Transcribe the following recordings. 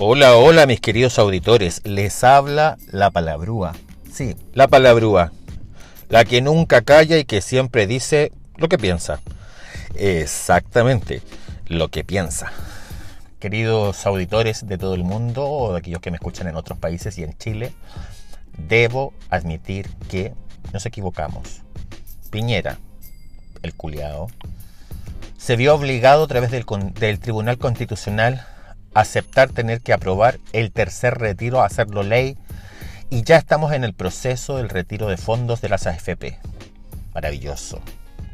Hola, hola mis queridos auditores, les habla la palabrúa. Sí, la palabrúa. La que nunca calla y que siempre dice lo que piensa. Exactamente, lo que piensa. Queridos auditores de todo el mundo o de aquellos que me escuchan en otros países y en Chile, debo admitir que nos equivocamos. Piñera, el culiao, se vio obligado a través del, del Tribunal Constitucional aceptar tener que aprobar el tercer retiro, hacerlo ley, y ya estamos en el proceso del retiro de fondos de las AFP. Maravilloso,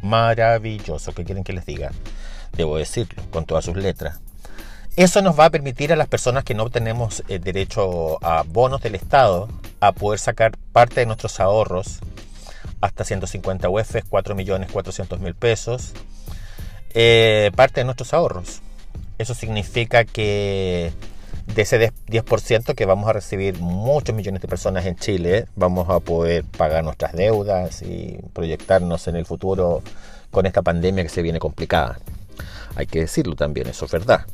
maravilloso, ¿qué quieren que les diga? Debo decirlo, con todas sus letras. Eso nos va a permitir a las personas que no tenemos el derecho a bonos del Estado a poder sacar parte de nuestros ahorros, hasta 150 UF, 4.400.000 pesos, eh, parte de nuestros ahorros. Eso significa que de ese 10% que vamos a recibir muchos millones de personas en Chile, vamos a poder pagar nuestras deudas y proyectarnos en el futuro con esta pandemia que se viene complicada. Hay que decirlo también, eso es verdad.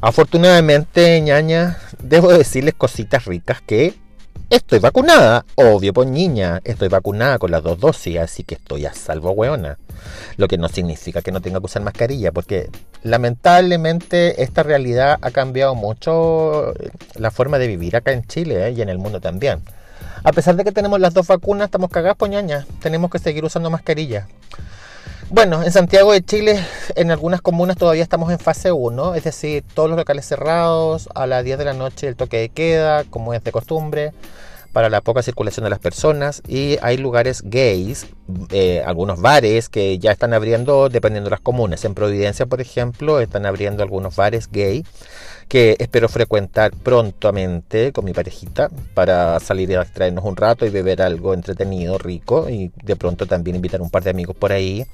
Afortunadamente, ñaña, debo decirles cositas ricas que Estoy vacunada, obvio, pues niña, estoy vacunada con las dos dosis, así que estoy a salvo, weona. Lo que no significa que no tenga que usar mascarilla, porque lamentablemente esta realidad ha cambiado mucho la forma de vivir acá en Chile ¿eh? y en el mundo también. A pesar de que tenemos las dos vacunas, estamos cagados, poñaña. Pues, tenemos que seguir usando mascarilla. Bueno, en Santiago de Chile, en algunas comunas todavía estamos en fase 1, es decir, todos los locales cerrados, a las 10 de la noche el toque de queda, como es de costumbre, para la poca circulación de las personas. Y hay lugares gays, eh, algunos bares que ya están abriendo dependiendo de las comunas. En Providencia, por ejemplo, están abriendo algunos bares gay que espero frecuentar prontamente con mi parejita para salir a extraernos un rato y beber algo entretenido, rico y de pronto también invitar un par de amigos por ahí.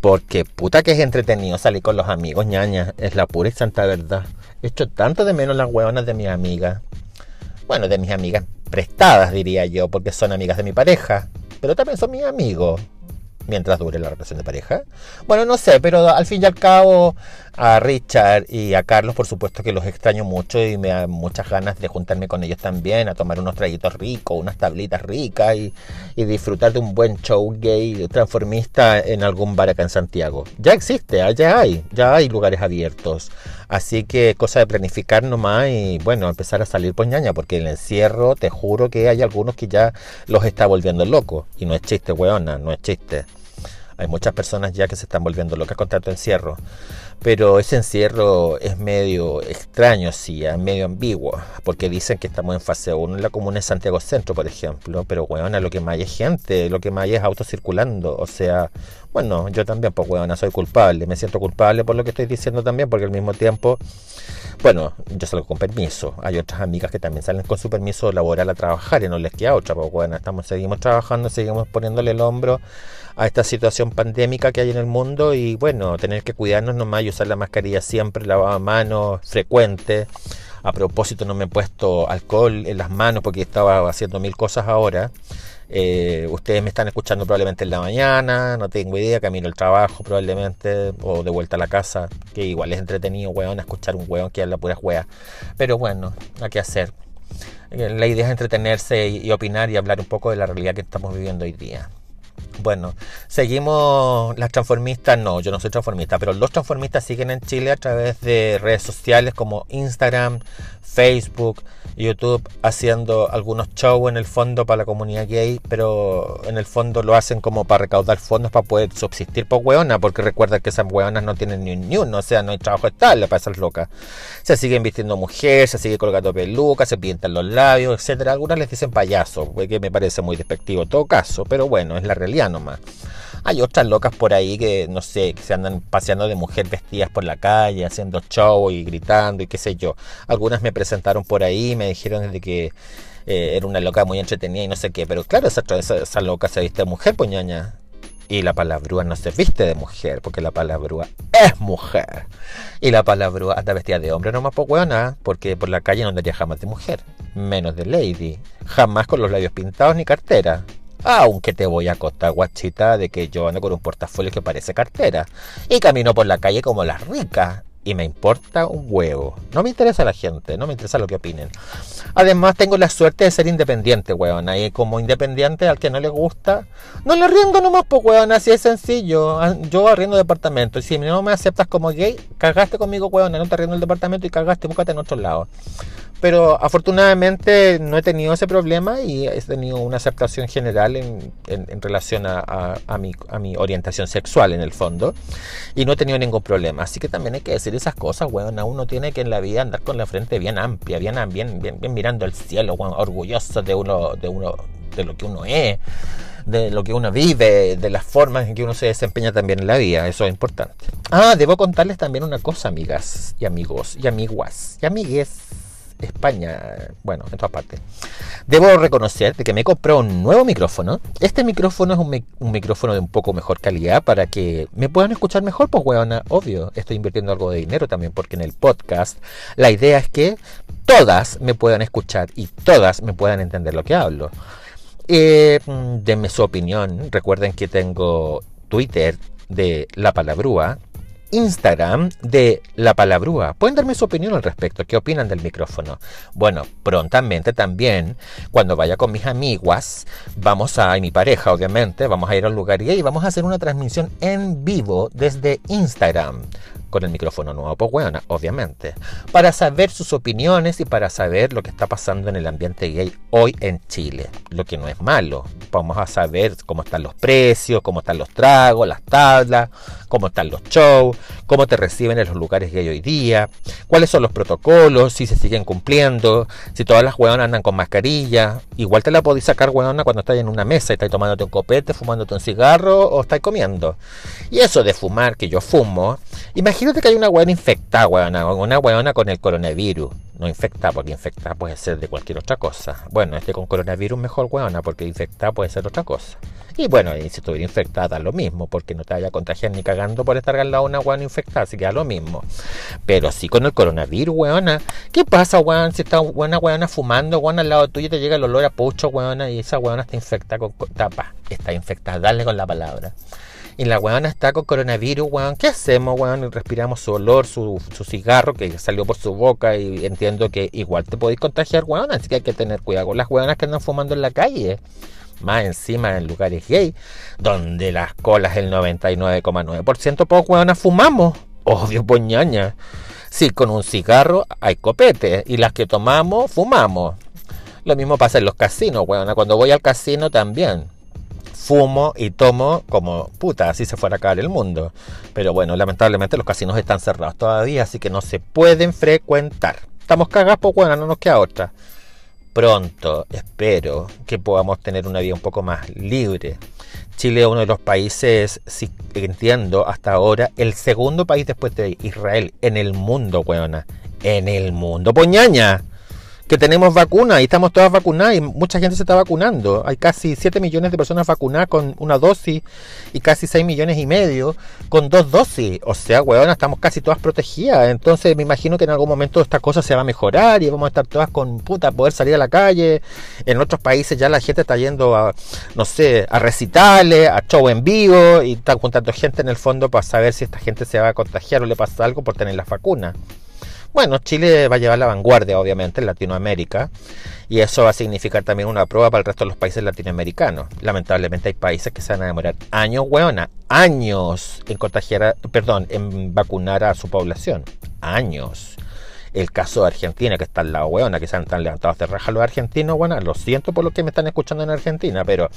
Porque puta que es entretenido salir con los amigos, ñaña. Es la pura y santa verdad. He hecho tanto de menos las hueonas de mi amiga. Bueno, de mis amigas prestadas, diría yo, porque son amigas de mi pareja. Pero también son mis amigos mientras dure la relación de pareja. Bueno, no sé, pero al fin y al cabo a Richard y a Carlos por supuesto que los extraño mucho y me da muchas ganas de juntarme con ellos también, a tomar unos traguitos ricos, unas tablitas ricas y, y disfrutar de un buen show gay transformista en algún bar acá en Santiago. Ya existe, ya hay, ya hay lugares abiertos. Así que cosa de planificar nomás y bueno, empezar a salir por ñaña, porque el encierro, te juro que hay algunos que ya los está volviendo locos. Y no es chiste, weona, no es chiste. Hay muchas personas ya que se están volviendo locas contra tu encierro. Pero ese encierro es medio extraño, sí, es medio ambiguo, porque dicen que estamos en fase 1 en la comuna de Santiago Centro, por ejemplo, pero weona, lo que más hay es gente, lo que más hay es autos circulando, o sea, bueno, yo también, pues weona, soy culpable, me siento culpable por lo que estoy diciendo también, porque al mismo tiempo, bueno, yo salgo con permiso, hay otras amigas que también salen con su permiso laboral a trabajar y no les queda otra, pues bueno, estamos, seguimos trabajando, seguimos poniéndole el hombro a esta situación pandémica que hay en el mundo y bueno, tener que cuidarnos nomás y usar la mascarilla siempre, lavado a mano, frecuente. A propósito, no me he puesto alcohol en las manos porque estaba haciendo mil cosas ahora. Eh, ustedes me están escuchando probablemente en la mañana, no tengo idea, camino al trabajo probablemente, o de vuelta a la casa, que igual es entretenido, weón, escuchar un weón que habla pura wea. Pero bueno, hay que hacer. Eh, la idea es entretenerse y opinar y hablar un poco de la realidad que estamos viviendo hoy día. Bueno, seguimos las transformistas, no, yo no soy transformista, pero los transformistas siguen en Chile a través de redes sociales como Instagram, Facebook, YouTube, haciendo algunos shows en el fondo para la comunidad gay, pero en el fondo lo hacen como para recaudar fondos para poder subsistir por hueonas, porque recuerda que esas hueonas no tienen ni un ni o sea, no hay trabajo estable para esas locas. Se siguen vistiendo mujeres, se sigue colgando pelucas, se pintan los labios, etcétera. Algunas les dicen payaso, que me parece muy despectivo en todo caso, pero bueno, es la realidad nomás. Hay otras locas por ahí que, no sé, que se andan paseando de mujer vestidas por la calle, haciendo show y gritando y qué sé yo. Algunas me presentaron por ahí, me dijeron de que eh, era una loca muy entretenida y no sé qué. Pero claro, esa, esa, loca se viste de mujer, poñaña. Y la palabrúa no se viste de mujer, porque la palabrúa es mujer. Y la palabrúa anda vestida de hombre nomás por hueona, porque por la calle no andaría jamás de mujer. Menos de lady. Jamás con los labios pintados ni cartera. Aunque te voy a costar, guachita, de que yo ando con un portafolio que parece cartera. Y camino por la calle como las ricas. y me importa un huevo. No me interesa la gente, no me interesa lo que opinen. Además, tengo la suerte de ser independiente, weón. Y como independiente, al que no le gusta, no le riendo nomás, pues, weón. Así es sencillo. Ah, yo arriendo departamento. Y si no me aceptas como gay, cagaste conmigo, weón. No te arriendo el departamento y cagaste, búscate en otro lado. Pero afortunadamente no he tenido ese problema y he tenido una aceptación general en, relación a, mi, a, orientación sexual en el fondo. Y no he tenido ningún problema. Así que también hay que decir esas cosas, weón. Uno tiene que en la vida andar con la frente bien amplia, bien, bien, bien, mirando el cielo, orgulloso de uno, de uno, de lo que uno es de lo que uno vive, de las formas en que uno se desempeña también en la vida. Eso es importante. Ah, debo contarles también una cosa, amigas y amigos y amiguas y amigues España, bueno, en todas partes. Debo reconocer que me he comprado un nuevo micrófono. Este micrófono es un, micrófono de un poco mejor calidad para que me puedan escuchar mejor, pues weona, obvio. Estoy invirtiendo algo de dinero también porque en el podcast la idea es que todas me puedan escuchar y todas me puedan entender lo que hablo. Eh, denme su opinión. Recuerden que tengo Twitter de La Palabrúa Instagram de La Palabrúa. Pueden darme su opinión al respecto. ¿Qué opinan del micrófono? Bueno, prontamente también, cuando vaya con mis amiguas, vamos a, y mi pareja obviamente, vamos a ir a un lugar y vamos a hacer una transmisión en vivo desde Instagram con el micrófono nuevo, pues bueno, obviamente, para saber sus opiniones y para saber lo que está pasando en el ambiente gay hoy en Chile, lo que no es malo. Vamos a saber cómo están los precios, cómo están los tragos, las tablas, cómo están los shows, cómo te reciben en los lugares gay hoy día, cuáles son los protocolos, si se siguen cumpliendo, si todas las hueonas andan con mascarilla, igual te la podéis sacar hueona cuando estás en una mesa y estás tomándote un copete, fumándote un cigarro o estás comiendo. Y eso de fumar, que yo fumo, imagínate que hay una weona infectada, weona, una weona con el coronavirus. No infectada, porque infectada puede ser de cualquier otra cosa. Bueno, este con coronavirus mejor weona, porque infectada puede ser otra cosa. Y bueno, y si estuviera infectada, lo mismo, porque no te vaya a contagiar ni cagando por estar al lado de una weona infectada, así que da lo mismo. Pero sí con el coronavirus, weona. ¿Qué pasa, weón? Si está una weona fumando, weona, al lado tuyo te llega el olor a pucho, weona, y esa weona está infectada con tapa. Está infectada, dale con la palabra y la weona está con coronavirus, weón, ¿qué hacemos, weón? respiramos su olor, su, cigarro que salió por su boca y entiendo que igual te podéis contagiar, weón, así que hay que tener cuidado con las weonas que andan fumando en la calle. Más encima en lugares gay, donde las colas el 99,9% pues weonas fumamos. Obvio, poñaña. Sí, con un cigarro hay copete y las que tomamos, fumamos. Lo mismo pasa en los casinos, weón. Cuando voy al casino también fumo y tomo como puta, así se fuera a caer el mundo. Pero bueno, lamentablemente los casinos están cerrados todavía, así que no se pueden frecuentar. Estamos cagados, pues bueno, no nos queda otra. Pronto espero que podamos tener una vida un poco más libre. Chile es uno de los países, si entiendo, hasta ahora, el segundo país después de Israel en el mundo, weona. En el mundo, poñaña que tenemos vacunas y estamos todas vacunadas y mucha gente se está vacunando. Hay casi 7 millones de personas vacunadas con una dosis y casi 6 millones y medio con dos dosis. O sea, weón, estamos casi todas protegidas. Entonces me imagino que en algún momento esta cosa se va a mejorar y vamos a estar todas con puta, poder salir a la calle. En otros países ya la gente está yendo a, no sé, a recitales, a show en vivo y están juntando gente en el fondo para saber si esta gente se va a contagiar o le pasa algo por tener la vacuna. Bueno, Chile va a llevar la vanguardia, obviamente, en Latinoamérica, y eso va a significar también una prueba para el resto de los países latinoamericanos. Lamentablemente hay países que se van a demorar años, weona, años en contagiar, perdón, en vacunar a su población. Años el caso de Argentina, que está al lado, weona, que se han tan levantados de raja los argentinos, bueno, lo siento por lo que me están escuchando en Argentina, pero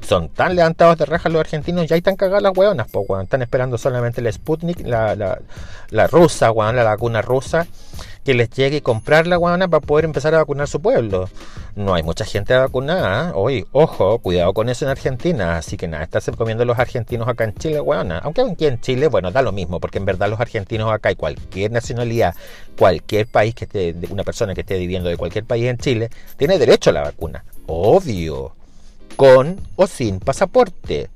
son tan levantados de raja los argentinos, ya están cagadas las weonas, pues, weón, están esperando solamente el Sputnik, la, la, la rusa, weón, la vacuna rusa, que les llegue y comprar la guana para poder empezar a vacunar su pueblo. No hay mucha gente vacunada. Hoy, ojo, cuidado con eso en Argentina. Así que nada, estarse comiendo los argentinos acá en Chile, guana. Aunque aquí en Chile, bueno, da lo mismo, porque en verdad los argentinos acá y cualquier nacionalidad, cualquier país que esté, una persona que esté viviendo de cualquier país en Chile, tiene derecho a la vacuna. Obvio. Con o sin pasaporte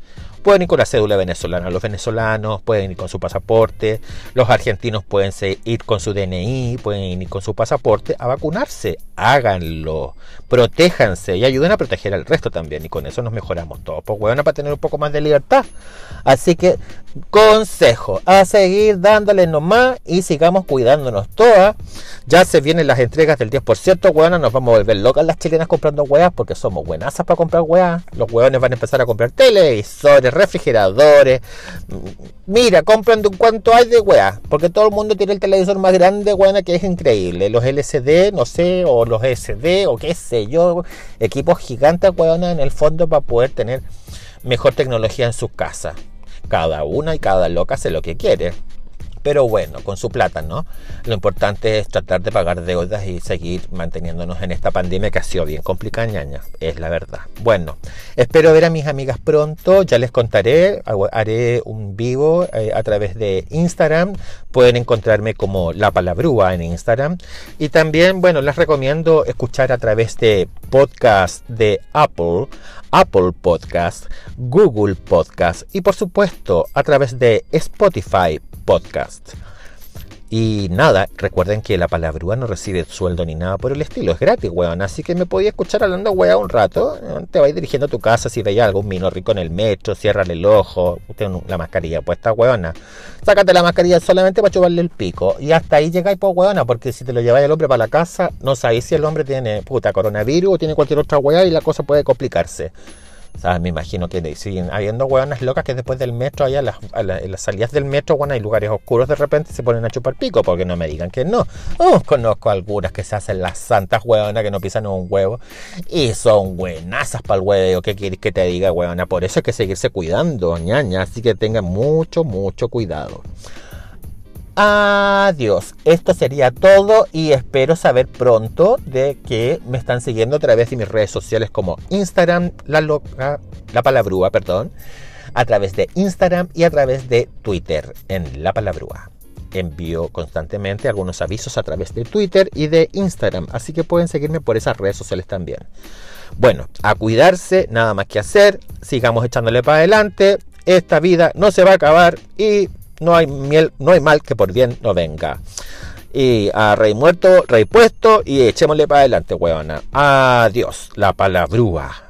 pueden ir con la cédula venezolana. Los venezolanos pueden ir con su pasaporte, los argentinos pueden ir con su DNI, pueden ir con su pasaporte a vacunarse. Háganlo, protéjanse y ayuden a proteger al resto también. Y con eso nos mejoramos todos, pues bueno, para tener un poco más de libertad. Así que, consejo, a seguir dándole nomás y sigamos cuidándonos todas. Ya se vienen las entregas del 10%, weón, nos vamos a volver locas las chilenas comprando weas porque somos buenasas para comprar weas. Los weones van a empezar a comprar televisores, refrigeradores. Mira, compran de cuánto hay de weas, porque todo el mundo tiene el televisor más grande, weón, que es increíble. Los LCD, no sé, o los SD, o qué sé yo, equipos gigantes, weón, en el fondo para poder tener mejor tecnología en sus casas. Cada una y cada loca hace lo que quiere pero bueno, con su plata, ¿no? Lo importante es tratar de pagar deudas y seguir manteniéndonos en esta pandemia que ha sido bien complicada, ñaña, es la verdad. Bueno, espero ver a mis amigas pronto, ya les contaré, haré un vivo eh, a través de Instagram, pueden encontrarme como La Palabrúa en Instagram y también, bueno, les recomiendo escuchar a través de podcast de Apple, Apple Podcast, Google Podcast y por supuesto a través de Spotify Podcast. Y nada, recuerden que la palabrúa no recibe sueldo ni nada por el estilo, es gratis, weón. Así que me podía escuchar hablando weón un rato. Te vais dirigiendo a tu casa si veis algún vino rico en el metro, ciérrale el ojo, ten la mascarilla puesta, weona. Sácate la mascarilla solamente para chuparle el pico. Y hasta ahí llegáis, pues, weona, porque si te lo lleváis el hombre para la casa, no sabéis si el hombre tiene puta coronavirus o tiene cualquier otra weá y la cosa puede complicarse. Me imagino que siguen habiendo hueonas locas que después del metro, allá en las salidas del metro, bueno, hay lugares oscuros de repente se ponen a chupar pico, porque no me digan que no. Oh, conozco algunas que se hacen las santas hueonas que no pisan un huevo y son buenazas para el huevo. ¿Qué quieres que te diga, hueona? Por eso hay que seguirse cuidando, ñaña. Así que tengan mucho, mucho cuidado. Adiós. Esto sería todo y espero saber pronto de que me están siguiendo a través de mis redes sociales como Instagram, la loca, la palabrúa, perdón, a través de Instagram y a través de Twitter en la palabrúa. Envío constantemente algunos avisos a través de Twitter y de Instagram, así que pueden seguirme por esas redes sociales también. Bueno, a cuidarse, nada más que hacer, sigamos echándole para adelante, esta vida no se va a acabar y no hay miel, no hay mal que por bien no venga. Y a rey muerto, rey puesto y echémosle para adelante, huevona. Adiós, la palabrúa.